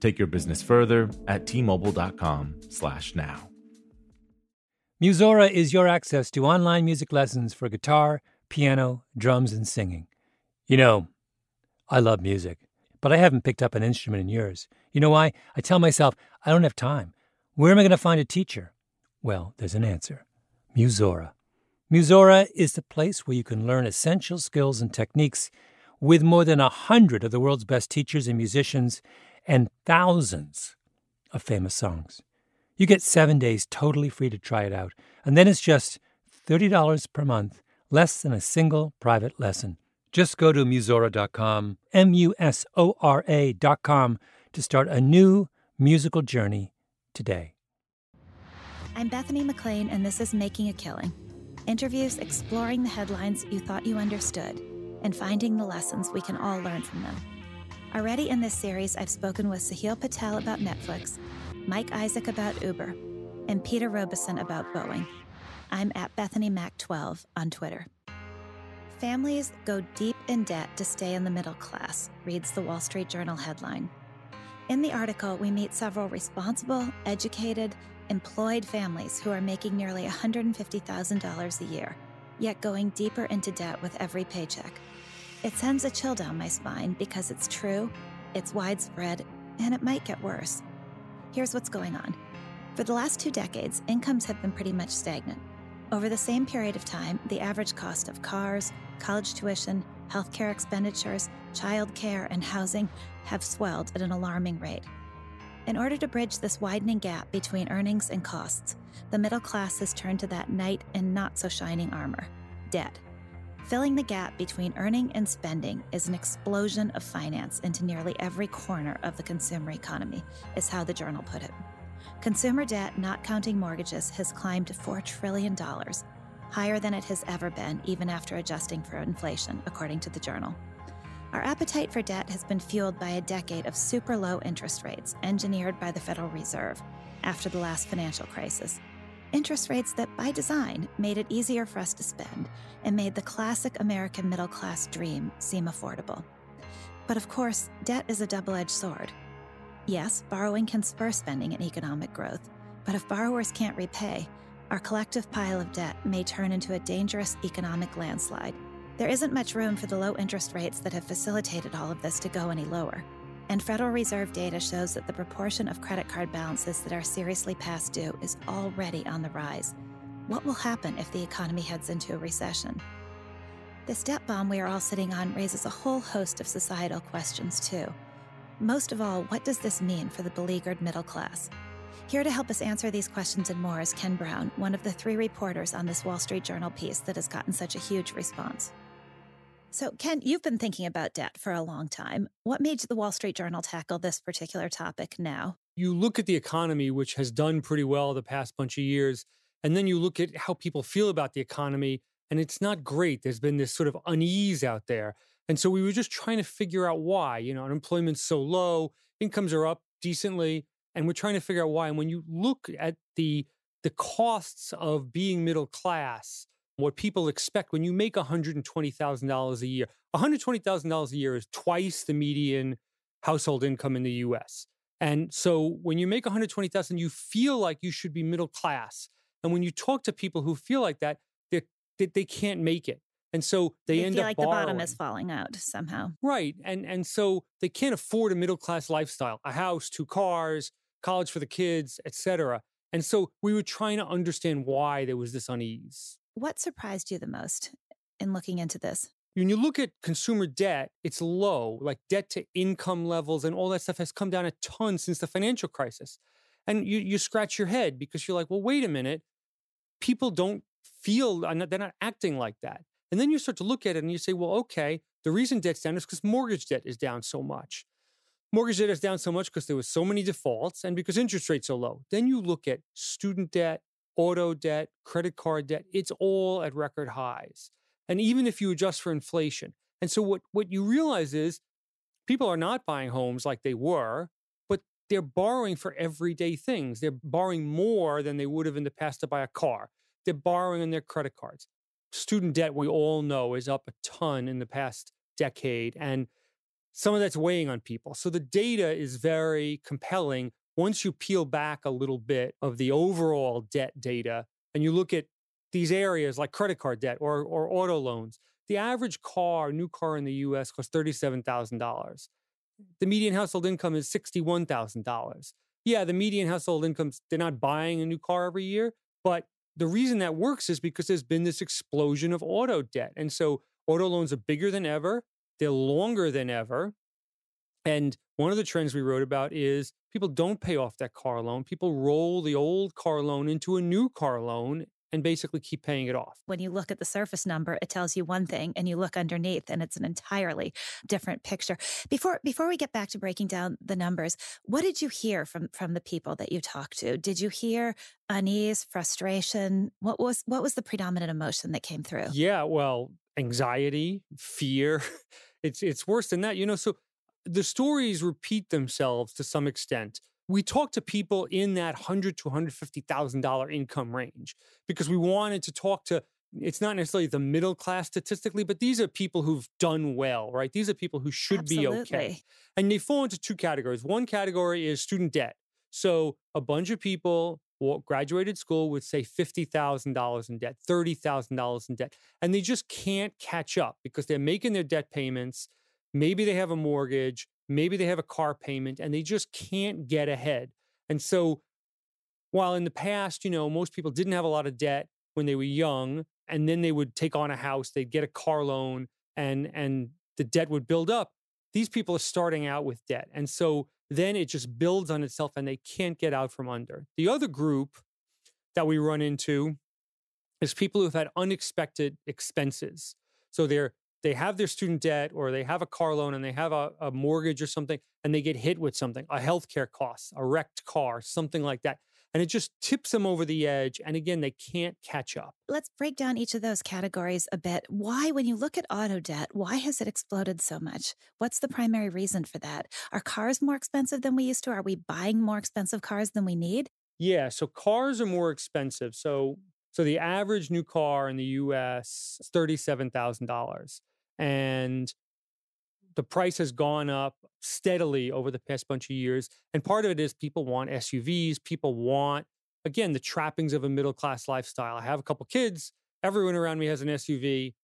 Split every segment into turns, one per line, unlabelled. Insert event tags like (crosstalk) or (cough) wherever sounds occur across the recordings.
Take your business further at t-mobile.com/now.
Musora is your access to online music lessons for guitar, piano, drums, and singing. You know, I love music, but I haven't picked up an instrument in years. You know why? I tell myself, I don't have time. Where am I going to find a teacher? Well, there's an answer Musora. Musora is the place where you can learn essential skills and techniques with more than a hundred of the world's best teachers and musicians and thousands of famous songs. You get seven days totally free to try it out, and then it's just $30 per month, less than a single private lesson. Just go to Musora.com, M U S O R A.com, to start a new musical journey today.
I'm Bethany McLean, and this is Making a Killing interviews exploring the headlines you thought you understood and finding the lessons we can all learn from them. Already in this series, I've spoken with Sahil Patel about Netflix Mike Isaac about Uber, and Peter Robison about Boeing. I'm at Bethany Mac 12 on Twitter. Families go deep in debt to stay in the middle class, reads the Wall Street Journal headline. In the article, we meet several responsible, educated, employed families who are making nearly $150,000 a year, yet going deeper into debt with every paycheck. It sends a chill down my spine because it's true, it's widespread, and it might get worse. Here's what's going on. For the last two decades, incomes have been pretty much stagnant. Over the same period of time, the average cost of cars, college tuition, healthcare expenditures, childcare, and housing have swelled at an alarming rate. In order to bridge this widening gap between earnings and costs, the middle class has turned to that knight in not so shining armor debt. Filling the gap between earning and spending is an explosion of finance into nearly every corner of the consumer economy, is how the journal put it. Consumer debt, not counting mortgages, has climbed to $4 trillion, higher than it has ever been, even after adjusting for inflation, according to the journal. Our appetite for debt has been fueled by a decade of super low interest rates engineered by the Federal Reserve after the last financial crisis interest rates that, by design, made it easier for us to spend and made the classic American middle class dream seem affordable. But of course, debt is a double edged sword. Yes, borrowing can spur spending and economic growth, but if borrowers can't repay, our collective pile of debt may turn into a dangerous economic landslide. There isn't much room for the low interest rates that have facilitated all of this to go any lower. And Federal Reserve data shows that the proportion of credit card balances that are seriously past due is already on the rise. What will happen if the economy heads into a recession? This debt bomb we are all sitting on raises a whole host of societal questions, too. Most of all, what does this mean for the beleaguered middle class? Here to help us answer these questions and more is Ken Brown, one of the three reporters on this Wall Street Journal piece that has gotten such a huge response. So, Ken, you've been thinking about debt for a long time. What made the Wall Street Journal tackle this particular topic now?
You look at the economy, which has done pretty well the past bunch of years, and then you look at how people feel about the economy, and it's not great. There's been this sort of unease out there. And so we were just trying to figure out why. You know, unemployment's so low, incomes are up decently, and we're trying to figure out why. And when you look at the the costs of being middle class, what people expect when you make $120,000 a year. $120,000 a year is twice the median household income in the US. And so when you make 120,000 you feel like you should be middle class. And when you talk to people who feel like that, they they can't make it. And so they,
they
end
feel
up
like
borrowing.
the bottom is falling out somehow.
Right. And and so they can't afford a middle class lifestyle, a house, two cars, college for the kids, etc. And so we were trying to understand why there was this unease.
What surprised you the most in looking into this?
When you look at consumer debt, it's low, like debt to income levels and all that stuff has come down a ton since the financial crisis. And you, you scratch your head because you're like, well, wait a minute. People don't feel, uh, they're not acting like that. And then you start to look at it and you say, well, okay, the reason debt's down is because mortgage debt is down so much. Mortgage debt is down so much because there was so many defaults and because interest rates are low. Then you look at student debt, auto debt, credit card debt, it's all at record highs. And even if you adjust for inflation. And so what, what you realize is people are not buying homes like they were, but they're borrowing for everyday things. They're borrowing more than they would have in the past to buy a car. They're borrowing on their credit cards. Student debt, we all know, is up a ton in the past decade. And some of that's weighing on people. So the data is very compelling once you peel back a little bit of the overall debt data and you look at these areas like credit card debt or, or auto loans. The average car, new car in the US costs $37,000. The median household income is $61,000. Yeah, the median household incomes, they're not buying a new car every year, but the reason that works is because there's been this explosion of auto debt. And so auto loans are bigger than ever, they're longer than ever. And one of the trends we wrote about is people don't pay off that car loan. People roll the old car loan into a new car loan and basically keep paying it off.
When you look at the surface number, it tells you one thing and you look underneath and it's an entirely different picture. Before before we get back to breaking down the numbers, what did you hear from from the people that you talked to? Did you hear unease, frustration? What was what was the predominant emotion that came through?
Yeah, well, anxiety, fear. (laughs) It's it's worse than that. You know, so the stories repeat themselves to some extent we talked to people in that hundred to hundred fifty thousand dollar income range because we wanted to talk to. It's not necessarily the middle class statistically, but these are people who've done well, right? These are people who should
Absolutely.
be okay, and they fall into two categories. One category is student debt. So a bunch of people graduated school with say $50,000 in debt, $30,000 in debt, and they just can't catch up because they're making their debt payments. Maybe they have a mortgage, maybe they have a car payment and they just can't get ahead. And so while in the past, you know, most people didn't have a lot of debt when they were young and then they would take on a house, they'd get a car loan and and the debt would build up. These people are starting out with debt. And so then it just builds on itself and they can't get out from under. The other group that we run into is people who've had unexpected expenses. So they're they have their student debt or they have a car loan and they have a, a mortgage or something and they get hit with something, a healthcare cost, a wrecked car, something like that. And it just tips them over the edge. And again, they can't catch up.
Let's break down each of those categories a bit. Why, when you look at auto debt, why has it exploded so much? What's the primary reason for that? Are cars more expensive than we used to? Are we buying more expensive cars than we need?
Yeah, so cars are more expensive. So so the average new car in the US is $37,000 and the price has gone up steadily over the past bunch of years. And part of it is people want SUVs, people want again the trappings of a middle class lifestyle. I have a couple kids, everyone around me has an SUV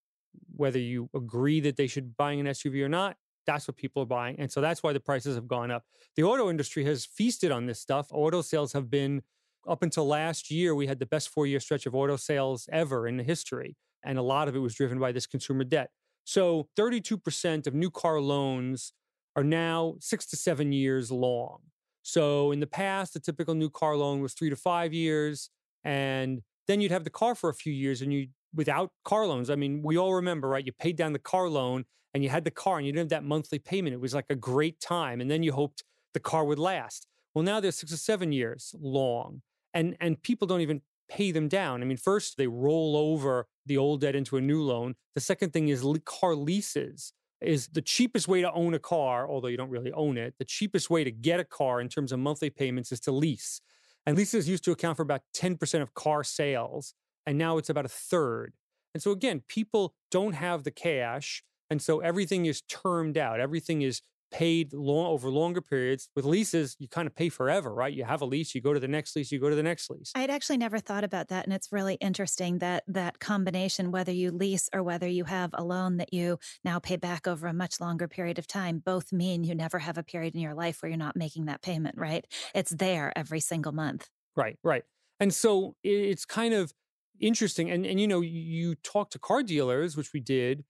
whether you agree that they should be buying an SUV or not. That's what people are buying. And so that's why the prices have gone up. The auto industry has feasted on this stuff. Auto sales have been up until last year, we had the best four year stretch of auto sales ever in the history. And a lot of it was driven by this consumer debt. So 32% of new car loans are now six to seven years long. So in the past, the typical new car loan was three to five years. And then you'd have the car for a few years and you without car loans. I mean, we all remember, right? You paid down the car loan and you had the car and you didn't have that monthly payment. It was like a great time. And then you hoped the car would last. Well, now they're six or seven years long. And and people don't even pay them down. I mean, first they roll over the old debt into a new loan. The second thing is car leases is the cheapest way to own a car, although you don't really own it. The cheapest way to get a car in terms of monthly payments is to lease. And leases used to account for about 10% of car sales, and now it's about a third. And so again, people don't have the cash, and so everything is termed out. Everything is paid long over longer periods. With leases, you kind of pay forever, right? You have a lease, you go to the next lease, you go to the next lease.
I'd actually never thought about that, and it's really interesting that that combination, whether you lease or whether you have a loan that you now pay back over a much longer period of time, both mean you never have a period in your life where you're not making that payment, right? It's there every single month.
Right, right. And so it's kind of interesting. And and you know, you talk to car dealers, which we did,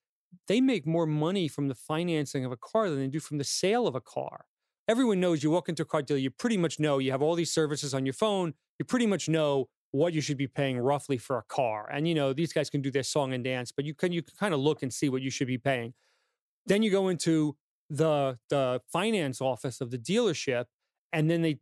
they make more money from the financing of a car than they do from the sale of a car. Everyone knows you walk into a car dealer, you pretty much know you have all these services on your phone. You pretty much know what you should be paying roughly for a car. And you know, these guys can do their song and dance, but you can you can kind of look and see what you should be paying. Then you go into the the finance office of the dealership and then they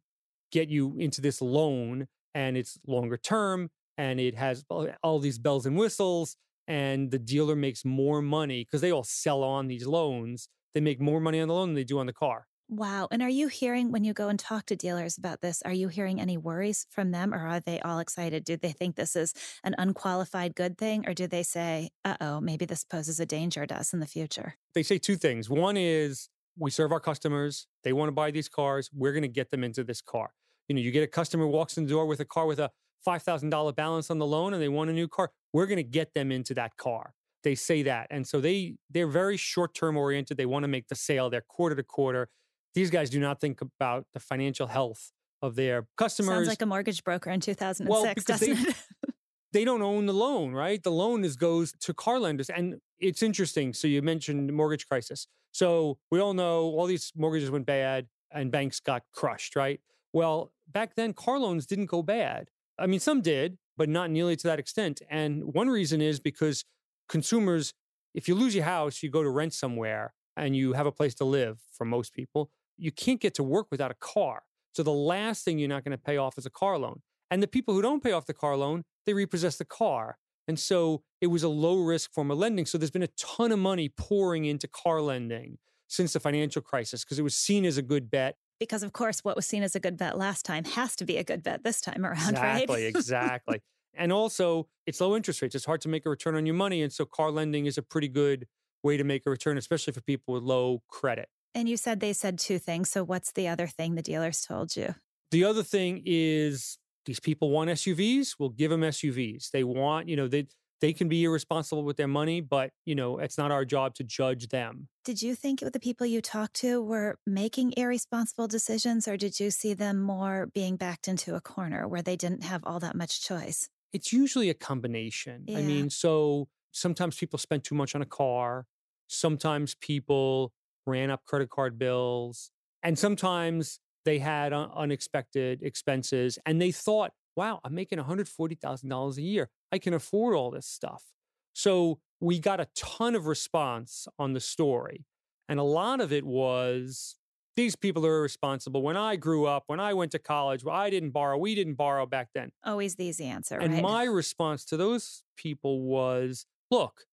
get you into this loan and it's longer term and it has all these bells and whistles and the dealer makes more money because they all sell on these loans. They make more money on the loan than they do on the car.
Wow. And are you hearing when you go and talk to dealers about this, are you hearing any worries from them or are they all excited? Do they think this is an unqualified good thing or do they say, uh oh, maybe this poses a danger to us in the future?
They say two things. One is we serve our customers, they want to buy these cars, we're going to get them into this car. You know, you get a customer walks in the door with a car with a $5,000 balance on the loan and they want a new car, we're going to get them into that car. They say that. And so they they're very short-term oriented. They want to make the sale. They're quarter to quarter. These guys do not think about the financial health of their customers.
Sounds like a mortgage broker in 2006, well, doesn't
they,
it?
they don't own the loan, right? The loan is goes to car lenders. And it's interesting. So you mentioned mortgage crisis. So we all know all these mortgages went bad and banks got crushed, right? Well, back then car loans didn't go bad. I mean, some did, but not nearly to that extent. And one reason is because consumers, if you lose your house, you go to rent somewhere and you have a place to live for most people, you can't get to work without a car. So the last thing you're not going to pay off is a car loan. And the people who don't pay off the car loan, they repossess the car. And so it was a low risk form of lending. So there's been a ton of money pouring into car lending since the financial crisis because it was seen as a good bet
because of course what was seen as a good bet last time has to be a good bet this time around (laughs)
exactly
right?
Exactly and also it's low interest rates. It's hard to make a return on your money and so car lending is a pretty good way to make a return especially for people with low credit.
And you said they said two things so what's the other thing the dealers told you?
The other thing is these people want SUVs, we'll give them SUVs. They want, you know, they they can be irresponsible with their money, but you know, it's not our job to judge them.
Did you think the people you talked to were making irresponsible decisions, or did you see them more being backed into a corner where they didn't have all that much choice?
It's usually a combination. Yeah. I mean, so sometimes people spend too much on a car, sometimes people ran up credit card bills, and sometimes they had unexpected expenses and they thought, wow, I'm making $140,000 a year. I can afford all this stuff. So we got a ton of response on the story. And a lot of it was these people are irresponsible. When I grew up, when I went to college, I didn't borrow. We didn't borrow back then.
Always the easy answer.
And
right?
my response to those people was look,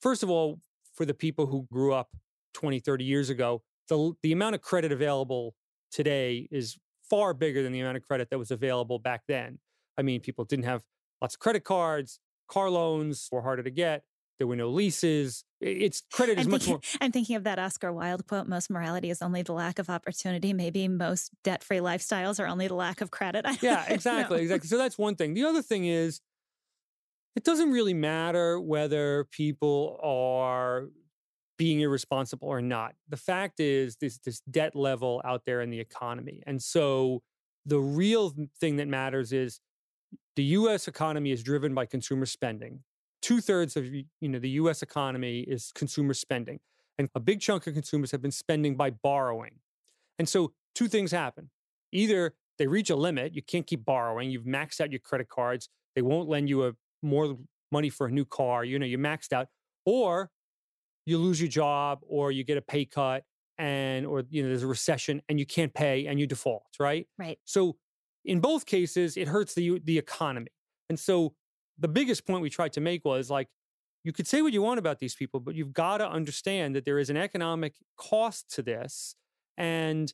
first of all, for the people who grew up 20, 30 years ago, the, the amount of credit available today is far bigger than the amount of credit that was available back then. I mean, people didn't have lots of credit cards, car loans were harder to get. There were no leases. It's credit is
I'm
much
thinking,
more.
I'm thinking of that Oscar Wilde quote most morality is only the lack of opportunity. Maybe most debt free lifestyles are only the lack of credit. (laughs)
yeah, exactly. Exactly. So that's one thing. The other thing is, it doesn't really matter whether people are being irresponsible or not. The fact is this this debt level out there in the economy. And so the real thing that matters is the US economy is driven by consumer spending. Two thirds of you know the US economy is consumer spending. And a big chunk of consumers have been spending by borrowing. And so two things happen. Either they reach a limit, you can't keep borrowing, you've maxed out your credit cards, they won't lend you a more money for a new car, you know, you maxed out, or you lose your job or you get a pay cut and or you know there's a recession and you can't pay and you default, right?
Right.
So in both cases it hurts the the economy. And so the biggest point we tried to make was like you could say what you want about these people, but you've got to understand that there is an economic cost to this and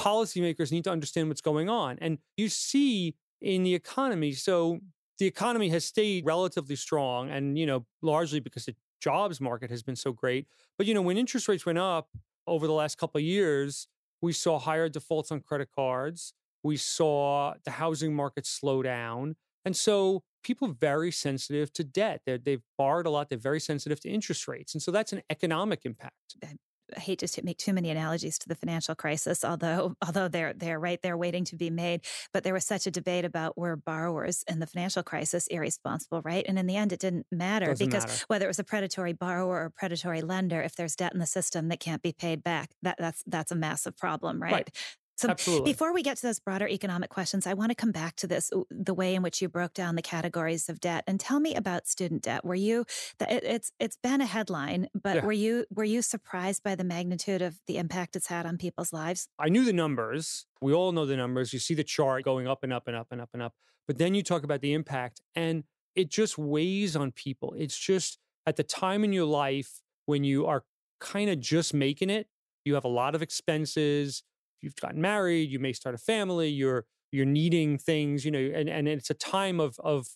policymakers need to understand what's going on. And you see in the economy, so the economy has stayed relatively strong and you know largely because the jobs market has been so great. But you know, when interest rates went up over the last couple of years, we saw higher defaults on credit cards. We saw the housing market slow down. And so people are very sensitive to debt. they they've borrowed a lot. They're very sensitive to interest rates. And so that's an economic impact.
I hate to make too many analogies to the financial crisis, although (laughs) although they're they're right there waiting to be made. But there was such a debate about were borrowers in the financial crisis irresponsible, right? And in the end, it didn't matter
Doesn't
because
matter.
whether it was a predatory borrower or predatory lender, if there's debt in the system that can't be paid back, that that's that's a massive problem, right?
Right.
So
Absolutely.
before we get to those broader economic questions, I want to come back to this the way in which you broke down the categories of debt and tell me about student debt. Were you it's it's been a headline, but
Yeah.
were you were you surprised by the magnitude of the impact it's had on people's lives?
I knew the numbers. We all know the numbers. You see the chart going up and up and up and up and up. But then you talk about the impact and it just weighs on people. It's just at the time in your life when you are kind of just making it, you have a lot of expenses. You've gotten married, you may start a family, you're you're needing things, you know, and, and it's a time of of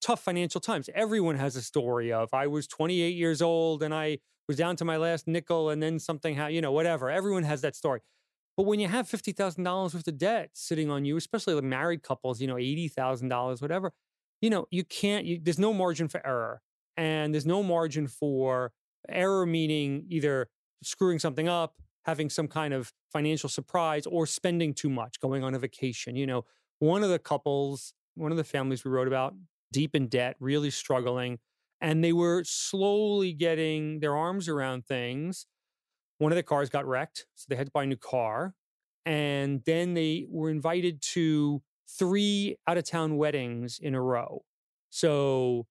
tough financial times. Everyone has a story of I was 28 years old and I was down to my last nickel and then something ha- you know, whatever. Everyone has that story. But when you have fifty thousand dollars worth of debt sitting on you, especially like married couples, you know, eighty thousand dollars, whatever, you know, you can't. You, there's no margin for error, and there's no margin for error meaning either screwing something up, having some kind of financial surprise, or spending too much, going on a vacation. You know, one of the couples, one of the families we wrote about, deep in debt, really struggling, and they were slowly getting their arms around things one of the cars got wrecked, so they had to buy a new car. And then they were invited to three out of town weddings in a row. So,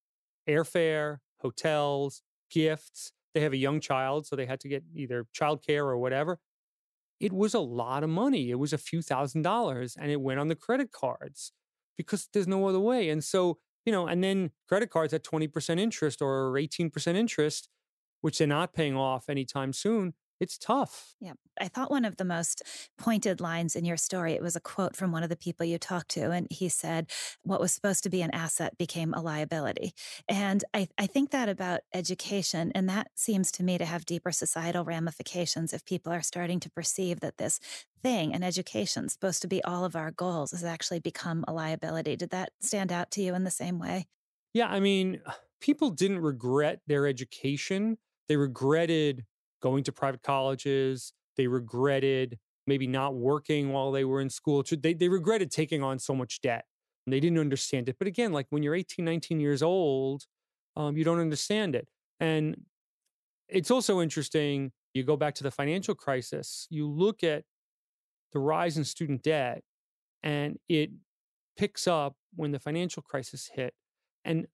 airfare, hotels, gifts. They have a young child, so they had to get either childcare or whatever. It was a lot of money. It was a few thousand dollars, and it went on the credit cards because there's no other way. And so, you know, and then credit cards at 20% interest or 18% interest, which they're not paying off anytime soon it's tough.
Yeah. I thought one of the most pointed lines in your story, it was a quote from one of the people you talked to. And he said, What was supposed to be an asset became a liability. And I, I think that about education. And that seems to me to have deeper societal ramifications if people are starting to perceive that this thing, an education, supposed to be all of our goals, has actually become a liability. Did that stand out to you in the same way?
Yeah. I mean, people didn't regret their education, they regretted going to private colleges. They regretted maybe not working while they were in school. They, they regretted taking on so much debt and they didn't understand it. But again, like when you're 18, 19 years old, um, you don't understand it. And it's also interesting. You go back to the financial crisis, you look at the rise in student debt, and it picks up when the financial crisis hit. And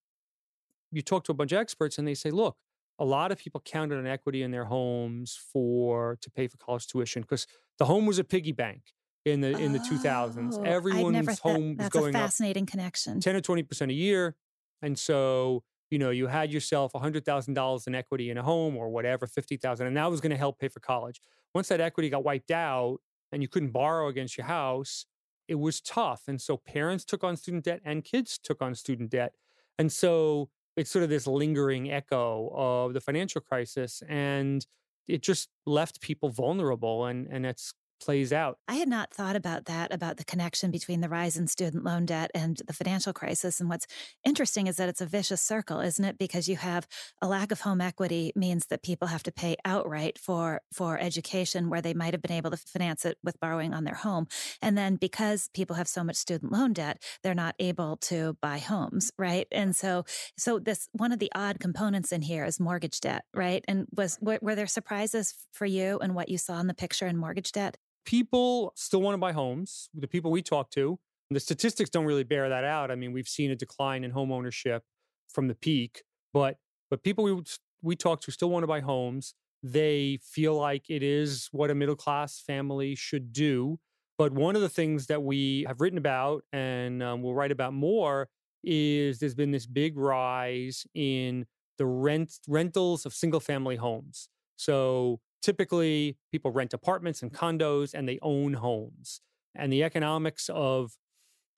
you talk to a bunch of experts, and they say, look, a lot of people counted on equity in their homes for to pay for college tuition because the home was a piggy bank in the in the 2000s.
Oh,
Everyone's home was
that's a
going up
fascinating connection.
10 or 20% a year. And so, you know, you had yourself $100,000 in equity in a home or whatever, 50,000 and that was going to help pay for college. Once that equity got wiped out and you couldn't borrow against your house, it was tough. And so parents took on student debt and kids took on student debt. And so it's sort of this lingering echo of the financial crisis and it just left people vulnerable and and it's plays out.
I had not thought about that, about the connection between the rise in student loan debt and the financial crisis. And what's interesting is that it's a vicious circle, isn't it? Because you have a lack of home equity means that people have to pay outright for, for education where they might have been able to finance it with borrowing on their home. And then because people have so much student loan debt, they're not able to buy homes, right? And so, so this, one of the odd components in here is mortgage debt, right? And was, were, were there surprises for you and what you saw in the picture in mortgage debt?
People still want to buy homes. The people we talk to, the statistics don't really bear that out. I mean, we've seen a decline in home ownership from the peak, but but people we we talk to still want to buy homes. They feel like it is what a middle class family should do. But one of the things that we have written about and um, we'll write about more is there's been this big rise in the rent rentals of single family homes. So typically people rent apartments and condos and they own homes. And the economics of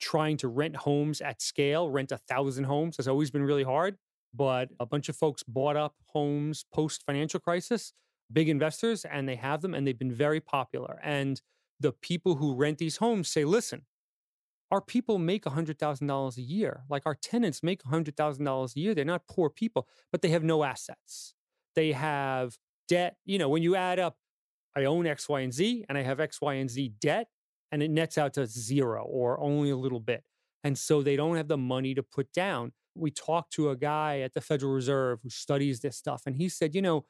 trying to rent homes at scale, rent a thousand homes, has always been really hard. But a bunch of folks bought up homes post financial crisis. big investors and they have them and they've been very popular. And the people who rent these homes say, listen, our people make $100,000 a year. Like our tenants make $100,000 a year. They're not poor people, but they have no assets. They have debt. You know, when you add up, I own X, Y, and Z, and I have X, Y, and Z debt, and it nets out to zero or only a little bit. And so they don't have the money to put down. We talked to a guy at the Federal Reserve who studies this stuff, and he said, you know,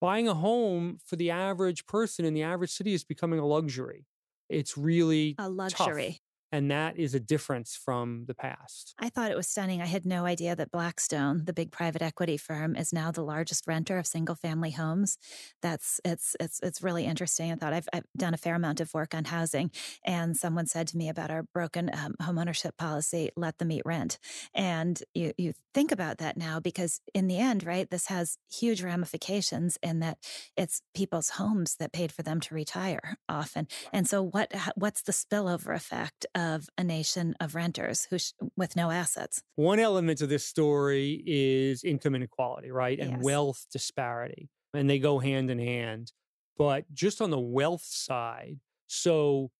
buying a home for the average person in the average city is becoming a luxury. It's really
a luxury.
Tough. And that is a difference from the past.
I thought it was stunning. I had no idea that Blackstone, the big private equity firm, is now the largest renter of single family homes. That's it's it's it's really interesting. I thought I've, I've done a fair amount of work on housing, and someone said to me about our broken um, homeownership policy: let them eat rent. And you you think about that now because in the end, right, this has huge ramifications in that it's people's homes that paid for them to retire often. And so what what's the spillover effect? of a nation of renters who sh- with no assets.
One element of this story is income inequality, right? And yes. wealth disparity. And they go hand in hand. But just on the wealth side, so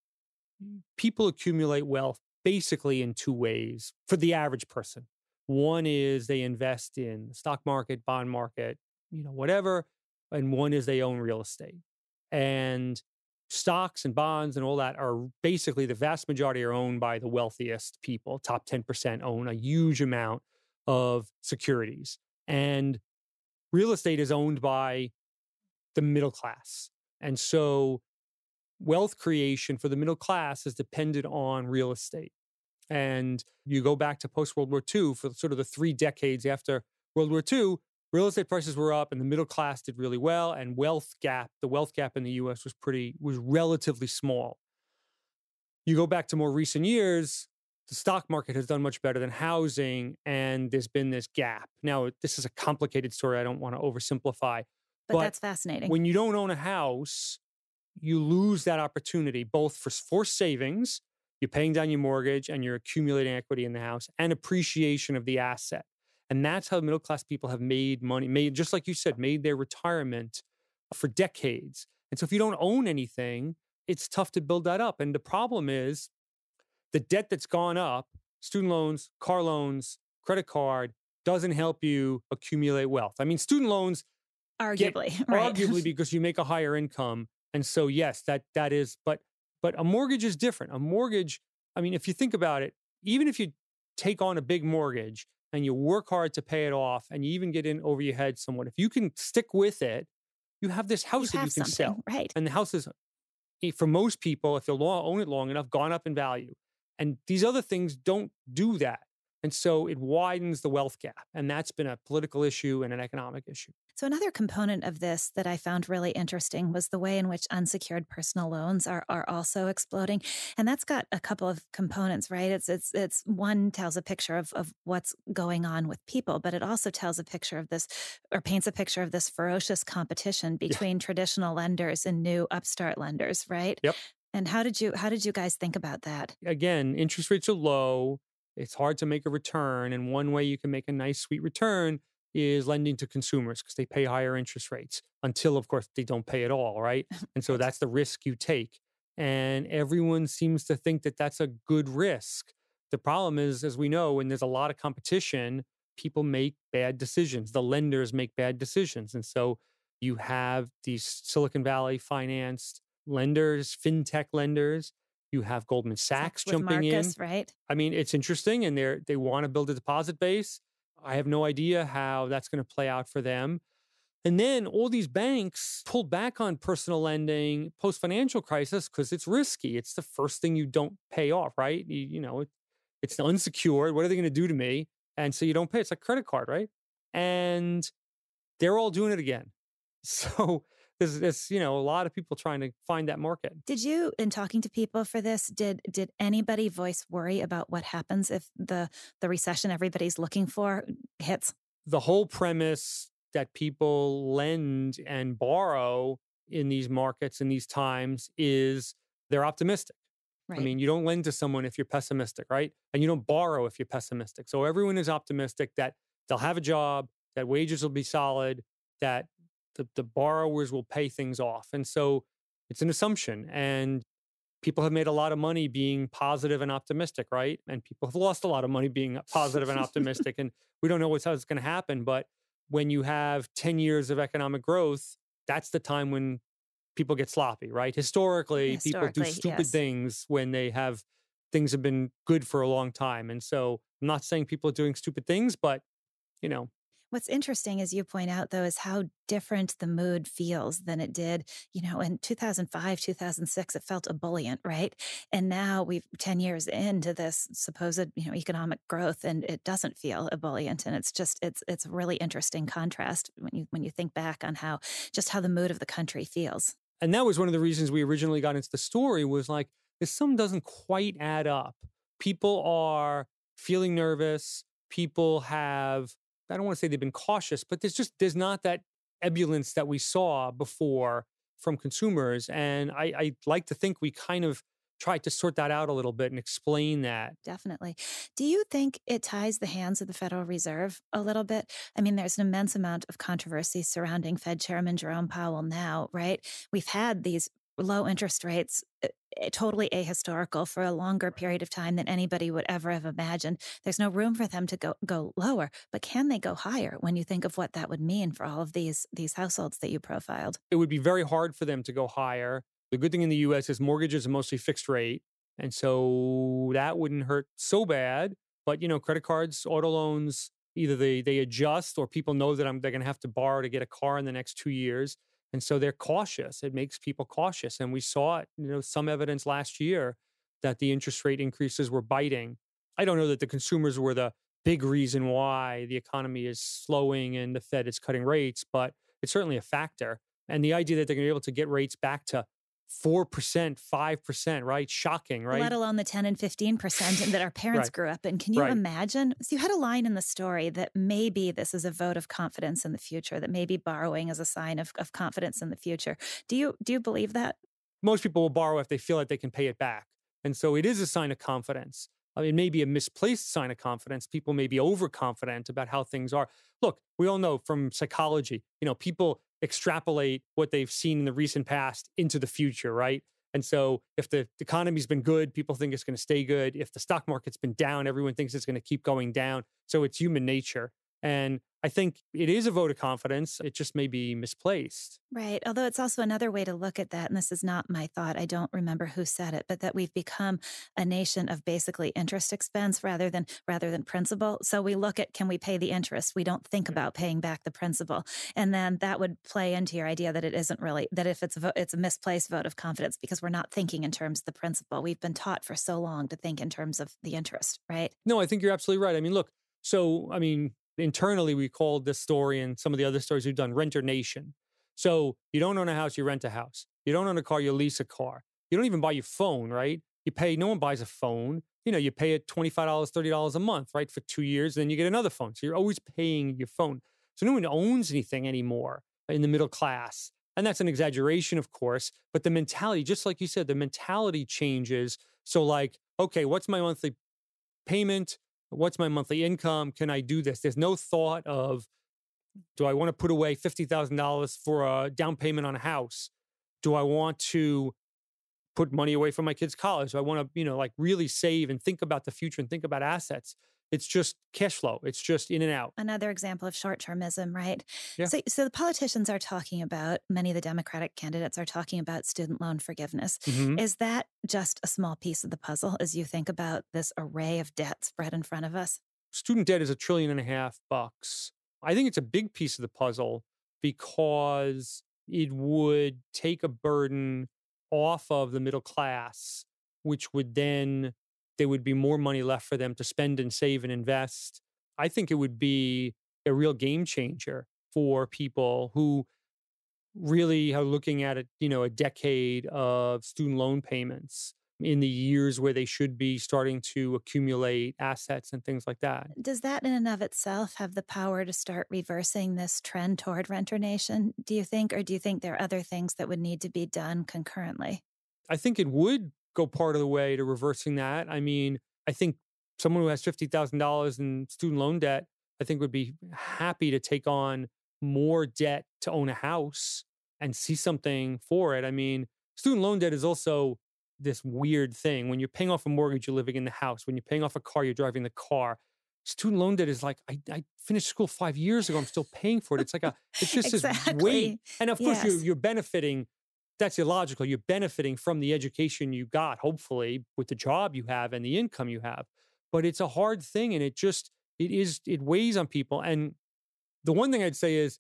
mm, people accumulate wealth basically in two ways for the average person. One is they invest in the stock market, bond market, you know, whatever, and one is they own real estate. And stocks and bonds and all that are basically the vast majority are owned by the wealthiest people. Top 10% own a huge amount of securities. And real estate is owned by the middle class. And so wealth creation for the middle class is dependent on real estate. And you go back to post World War II for sort of the three decades after World War II, real estate prices were up and the middle class did really well and wealth gap the wealth gap in the US was pretty was relatively small. You go back to more recent years the stock market has done much better than housing and there's been this gap. Now this is a complicated story i don't want to oversimplify
but, but that's fascinating.
when you don't own a house you lose that opportunity both for forced savings you're paying down your mortgage and you're accumulating equity in the house and appreciation of the asset and that's how middle class people have made money, made, just like you said, made their retirement for decades. And so if you don't own anything, it's tough to build that up. And the problem is the debt that's gone up, student loans, car loans, credit card, doesn't help you accumulate wealth. I mean, student loans
arguably,
get, (laughs)
right.
arguably because you make a higher income. And so yes, that that is, but but a mortgage is different. A mortgage, I mean, if you think about it, even if you take on a big mortgage, and you work hard to pay it off and you even get in over your head somewhat, if you can stick with it, you have this house
you
that you can sell.
Right.
And the house is, eh, for most people, if they'll own it long enough, gone up in value. And these other things don't do that. And so it widens the wealth gap. And that's been a political issue and an economic issue.
So, another component of this that I found really interesting was the way in which unsecured personal loans are, are also exploding. And that's got a couple of components, right? It's, it's, it's one tells a picture of, of what's going on with people, but it also tells a picture of this or paints a picture of this ferocious competition between yeah. traditional lenders and new upstart lenders, right?
Yep.
And how did you how did you guys think about that?
Again, interest rates are low it's hard to make a return. And one way you can make a nice, sweet return is lending to consumers because they pay higher interest rates until, of course, they don't pay at all, right? (laughs) And so that's the risk you take. And everyone seems to think that that's a good risk. The problem is, as we know, when there's a lot of competition, people make bad decisions. The lenders make bad decisions. And so you have these Silicon Valley financed lenders, fintech lenders you have Goldman Sachs jumping
Marcus,
in.
Right.
I mean, it's interesting, and they they want to build a deposit base. I have no idea how that's going to play out for them. And then all these banks pulled back on personal lending post financial crisis because it's risky. It's the first thing you don't pay off, right? You, you know, it, it's unsecured. What are they going to do to me? And so you don't pay. It's like credit card, right? And they're all doing it again. (laughs) So there's, there's you know a lot of people trying to find that market.
Did you, in talking to people for this, did did anybody voice worry about what happens if the the recession everybody's looking for hits?
The whole premise that people lend and borrow in these markets in these times is they're optimistic. Right. I mean, you don't lend to someone if you're pessimistic, right? And you don't borrow if you're pessimistic. So everyone is optimistic that they'll have a job, that wages will be solid, that the, the borrowers will pay things off. And so it's an assumption. And people have made a lot of money being positive and optimistic, right? And people have lost a lot of money being positive and (laughs) optimistic. And we don't know what's how it's going to happen. But when you have 10 years of economic growth, that's the time when people get sloppy, right? Historically,
Historically
people do stupid
yes.
things when they have things have been good for a long time. And so I'm not saying people are doing stupid things, but you know,
What's interesting, as you point out, though, is how different the mood feels than it did, you know, in 2005, 2006, it felt ebullient, right? And now we've 10 years into this supposed, you know, economic growth and it doesn't feel ebullient. And it's just, it's, it's a really interesting contrast when you, when you think back on how, just how the mood of the country feels.
and that was one of the reasons we originally got into the story was like this sum doesn't quite add up. People are feeling nervous. People have I don't want to say they've been cautious, but there's just there's not that ebullience that we saw before from consumers. And I, I like to think we kind of tried to sort that out a little bit and explain that.
Definitely. Do you think it ties the hands of the Federal Reserve a little bit? I mean, there's an immense amount of controversy surrounding Fed Chairman Jerome Powell now, right? We've had these low interest rates uh, uh, totally ahistorical for a longer period of time than anybody would ever have imagined. There's no room for them to go go lower, but can they go higher when you think of what that would mean for all of these these households that you profiled?
It would be very hard for them to go higher. The good thing in the US is mortgages are mostly fixed rate. And so that wouldn't hurt so bad. But you know, credit cards, auto loans, either they they adjust or people know that I'm, they're going to have to borrow to get a car in the next two years. And so they're cautious. It makes people cautious. And we saw it, you know, some evidence last year that the interest rate increases were biting. I don't know that the consumers were the big reason why the economy is slowing and the Fed is cutting rates, but it's certainly a factor. And the idea that they're going to be able to get rates back to 4%, 5%, right? Shocking, right?
Let alone the 10 and 15% that our (laughs) parents
Right.
grew up in. Can you
Right.
imagine? So, you had a line in the story that maybe this is a vote of confidence in the future, that maybe borrowing is a sign of, of confidence in the future. Do you do you believe that?
most people will borrow if they feel like they can pay it back. And so it is a sign of confidence. I mean, it may be a misplaced sign of confidence. People may be overconfident about how things are. Look, we all know from psychology, you know, people extrapolate what they've seen in the recent past into the future, right? And so if the economy's been good, people think it's going to stay good. If the stock market's been down, everyone thinks it's going to keep going down. So it's human nature. And I think it is a vote of confidence. It just may be misplaced.
Right. Although it's also another way to look at that, and this is not my thought. I don't remember who said it, but that we've become a nation of basically interest expense rather than rather than principal. So we look at can we pay the interest? We don't think mm-hmm. about paying back the principal, and then that would play into your idea that it isn't really that if it's a vo- it's a misplaced vote of confidence because we're not thinking in terms of the principal. We've been taught for so long to think in terms of the interest, right?
No, I think you're absolutely right. I mean, look, so, I mean, internally, we called this story and some of the other stories we've done Renter Nation. So, you don't own a house, you rent a house. You don't own a car, you lease a car. You don't even buy your phone, right? You pay, no one buys a phone. You know, you pay it $25, $30 a month, right? For two years, then you get another phone. So, you're always paying your phone. So, no one owns anything anymore in the middle class. And that's an exaggeration, of course, but the mentality, just like you said, the mentality changes. So, like, okay, what's my monthly payment? What's my monthly income? Can I do this? There's no thought of, do I want to put away $50,000 for a down payment on a house? Do I want to put money away for my kids' college? Do I want to, you know, like really save and think about the future and think about assets? It's just cash flow. It's just in and out.
Another example of short termism, right?
Yeah.
So, so the politicians are talking about, many of the Democratic candidates are talking about student loan forgiveness.
Mhm.
Is that just a small piece of the puzzle as you think about this array of debt spread in front of us?
student debt is a trillion and a half bucks. I think it's a big piece of the puzzle because it would take a burden off of the middle class, which would then, there would be more money left for them to spend and save and invest. I think it would be a real game changer for people who really are looking at it, you know, a decade of student loan payments in the years where they should be starting to accumulate assets and things like that.
Does that in and of itself have the power to start reversing this trend toward renter nation, do you think? Or do you think there are other things that would need to be done concurrently?
I think it would go part of the way to reversing that. I mean, I think someone who has $50,000 in student loan debt, I think would be happy to take on more debt to own a house and see something for it. I mean, student loan debt is also this weird thing. When you're paying off a mortgage, you're living in the house. When you're paying off a car, you're driving the car. Student loan debt is like I, I finished school five years ago. I'm still paying for it. It's like a it's (laughs) just
exactly.
this weight. And of course,
Yes.
you're you're benefiting. That's illogical. You're benefiting from the education you got, hopefully, with the job you have and the income you have. But it's a hard thing, and it just it is it weighs on people. And the one thing I'd say is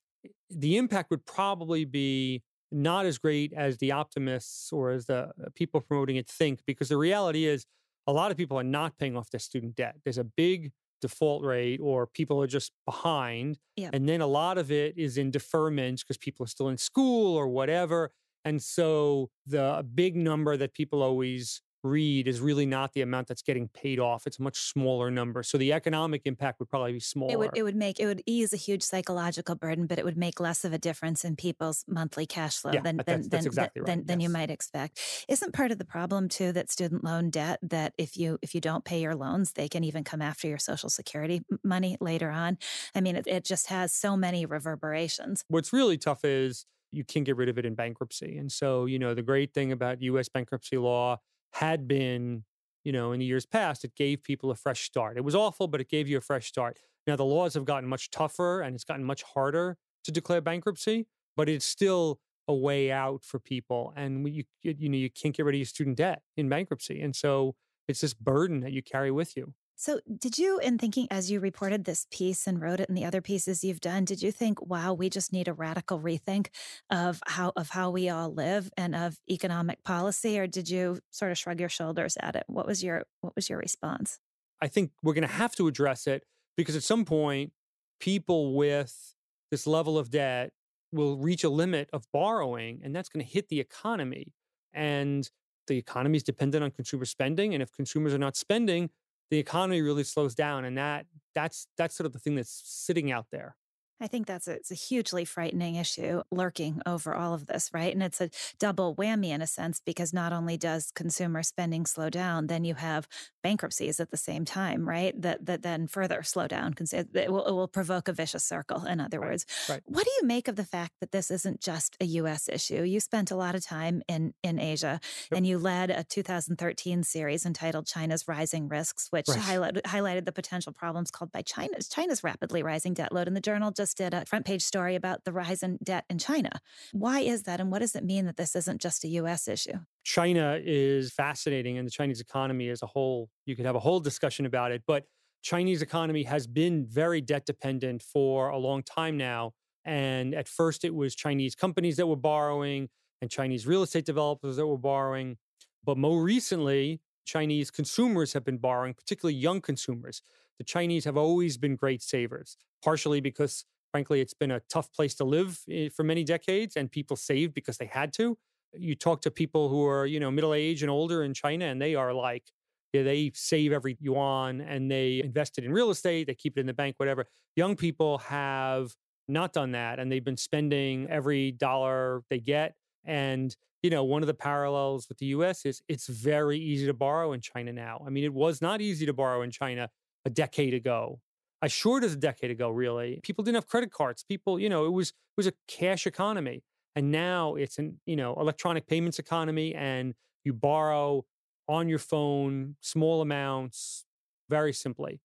the impact would probably be not as great as the optimists or as the uh, people promoting it think, because the reality is a lot of people are not paying off their student debt. There's a big default rate, or people are just behind.
Yep.
And then a lot of it is in deferments because people are still in school or whatever. And so the big number that people always read is really not the amount that's getting paid off. It's a much smaller number. So the economic impact would probably be smaller.
It would it would make it would ease a huge psychological burden, but it would make less of a difference in people's monthly cash flow
Yeah,
than
that's-
than
that's
than,
exactly
than,
right,
than you
yes.
might expect. Isn't part of the problem too that student loan debt that if you if you don't pay your loans, they can even come after your social security money later on. I mean, it, it just has so many reverberations.
What's really tough is you can get rid of it in bankruptcy. And so, you know, the great thing about US bankruptcy law had been, you know, in the years past, it gave people a fresh start. It was awful, but it gave you a fresh start. Now, the laws have gotten much tougher and it's gotten much harder to declare bankruptcy, but it's still a way out for people. And you, you you know, you can't get rid of your student debt in bankruptcy. And so it's this burden that you carry with you.
So, did you, in thinking as you reported this piece and wrote it and the other pieces you've done, did you think, "Wow, we just need a radical rethink of how of how we all live and of economic policy," or did you sort of shrug your shoulders at it? What was your What was your response?
I think we're going to have to address it because at some point, people with this level of debt will reach a limit of borrowing, and that's going to hit the economy. And the economy is dependent on consumer spending, and if consumers are not spending, the economy really slows down, and that that's that's sort of the thing that's sitting out there.
I think that's a, it's a hugely frightening issue lurking over all of this, right? And it's a double whammy in a sense because not only does consumer spending slow down, then you have bankruptcies at the same time, right? That that then further slow down. It will, it will provoke a vicious circle. In other
Right,
words,
right.
what do you make of the fact that this isn't just a U.S. issue? You spent a lot of time in in Asia,
Yep.
and you led a 2013 series entitled "China's Rising Risks," which
Right.
highlighted highlighted the potential problems caused by China's China's rapidly rising debt load. And the Journal just did a front page story about the rise in debt in China. Why is that, and what does it mean that this isn't just a U.S. issue?
China is fascinating and the Chinese economy as a whole, you could have a whole discussion about it, but Chinese economy has been very debt dependent for a long time now. And at first it was Chinese companies that were borrowing and Chinese real estate developers that were borrowing. But more recently, Chinese consumers have been borrowing, particularly young consumers. The Chinese have always been great savers, partially because, frankly, it's been a tough place to live eh, for many decades and people saved because they had to you talk to people who are you know middle age and older in China, and they are like yeah, they save every yuan and they invest it in real estate, they keep it in the bank, whatever. Young people have not done that, and they've been spending every dollar they get. And you know, one of the parallels with the U.S. is it's very easy to borrow in China now. I mean, it was not easy to borrow in China a decade ago. As short as a decade ago, really. People didn't have credit cards. People, you know, it was it was a cash economy. And now it's an, you know, electronic payments economy and you borrow on your phone small amounts very simply.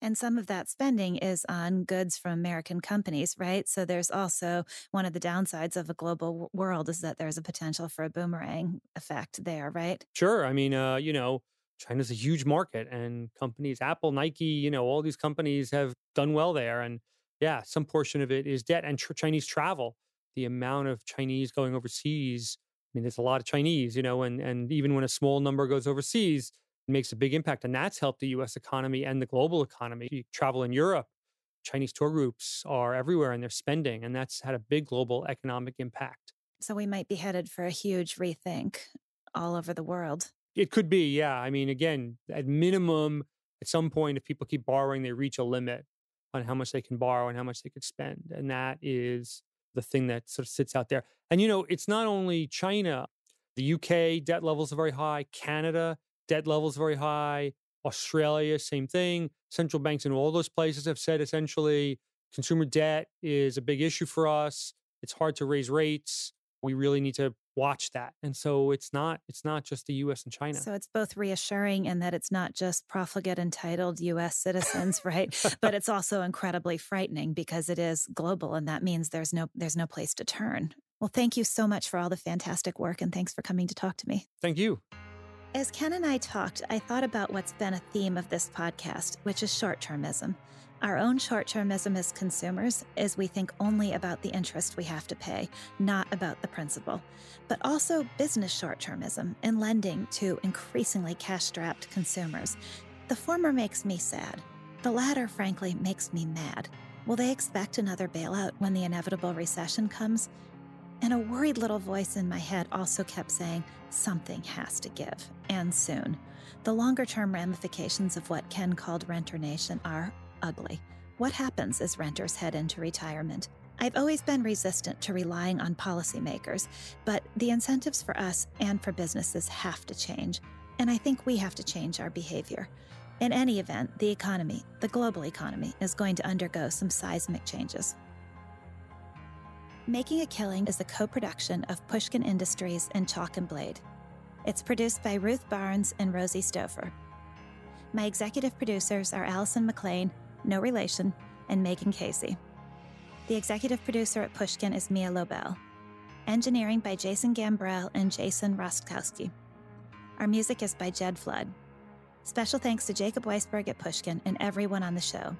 And some of that spending is on goods from American companies, right? So there's also one of the downsides of a global w- world is that there's a potential for a boomerang effect there, right?
Sure. I mean, uh, you know, China's a huge market and companies, Apple, Nike, you know, all these companies have done well there. And yeah, some portion of it is debt and tr- Chinese travel. The amount of Chinese going overseas, I mean, there's a lot of Chinese, you know, and, and even when a small number goes overseas, it makes a big impact. And that's helped the US economy and the global economy. You travel in Europe, Chinese tour groups are everywhere and they're spending, and that's had a big global economic impact.
So we might be headed for a huge rethink all over the world.
It could be, yeah. I mean, again, at minimum, at some point, if people keep borrowing, they reach a limit on how much they can borrow and how much they could spend. And that is the thing that sort of sits out there. And, you know, it's not only China, the UK debt levels are very high, Canada debt levels very high, Australia, same thing. Central banks in all those places have said essentially consumer debt is a big issue for us. It's hard to raise rates. We really need to watch that. And so it's not it's not just the US and China.
So it's both reassuring in that it's not just profligate entitled US citizens, (laughs) right? but it's also incredibly frightening because it is global and that means there's no there's no place to turn. Well, thank you so much for all the fantastic work and thanks for coming to talk to me.
Thank you.
As Ken and I talked, I thought about what's been a theme of this podcast, which is short termism. Our own short termism as consumers is we think only about the interest we have to pay, not about the principal. But also business short termism in lending to increasingly cash strapped consumers. The former makes me sad. The latter, frankly, makes me mad. Will they expect another bailout when the inevitable recession comes? And a worried little voice in my head also kept saying, something has to give, and soon. The longer term ramifications of what Ken called Renter Nation are ugly. What happens as renters head into retirement? I've always been resistant to relying on policymakers, but the incentives for us and for businesses have to change, and I think we have to change our behavior. In any event, the economy, the global economy, is going to undergo some seismic changes. Making a Killing is a co production of Pushkin Industries and Chalk and Blade. It's produced by Ruth Barnes and Rosie Stouffer. My executive producers are Allison McLean, no relation, and Megan Casey. The executive producer at Pushkin is Mia Lobel. Engineering by Jason Gambrell and Jason Rostkowski. Our music is by Jed Flood. Special thanks to Jacob Weisberg at Pushkin and everyone on the show.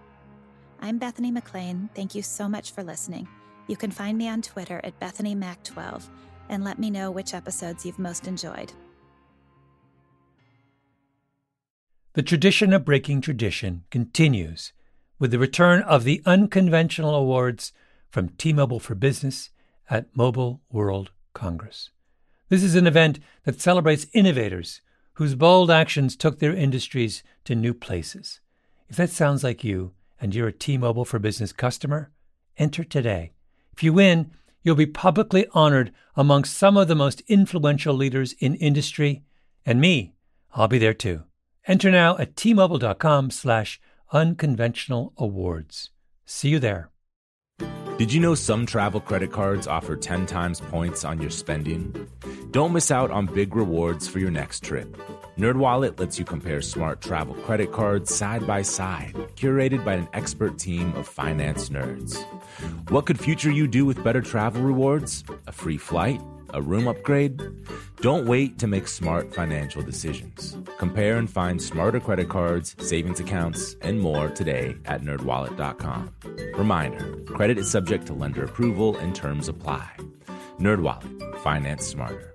I'm Bethany McLean. Thank you so much for listening. You can find me on Twitter at BethanyMac12 and let me know which episodes you've most enjoyed.
The tradition of breaking tradition continues with the return of the unconventional awards from T Mobile for Business at Mobile World Congress. This is an event that celebrates innovators whose bold actions took their industries to new places. If that sounds like you and you're a T Mobile for Business customer, enter today if you win, you'll be publicly honored among some of the most influential leaders in industry, and me, I'll be there too. Enter now at tmobile.com slash unconventional awards. See you there.
Did you know some travel credit cards offer 10 times points on your spending? Don't miss out on big rewards for your next trip. NerdWallet lets you compare smart travel credit cards side by side, curated by an expert team of finance nerds. What could future you do with better travel rewards? A free flight? A room upgrade? Don't wait to make smart financial decisions. Compare and find smarter credit cards, savings accounts, and more today at nerdwallet.com. Reminder, credit is subject to lender approval and terms apply. NerdWallet, finance smarter.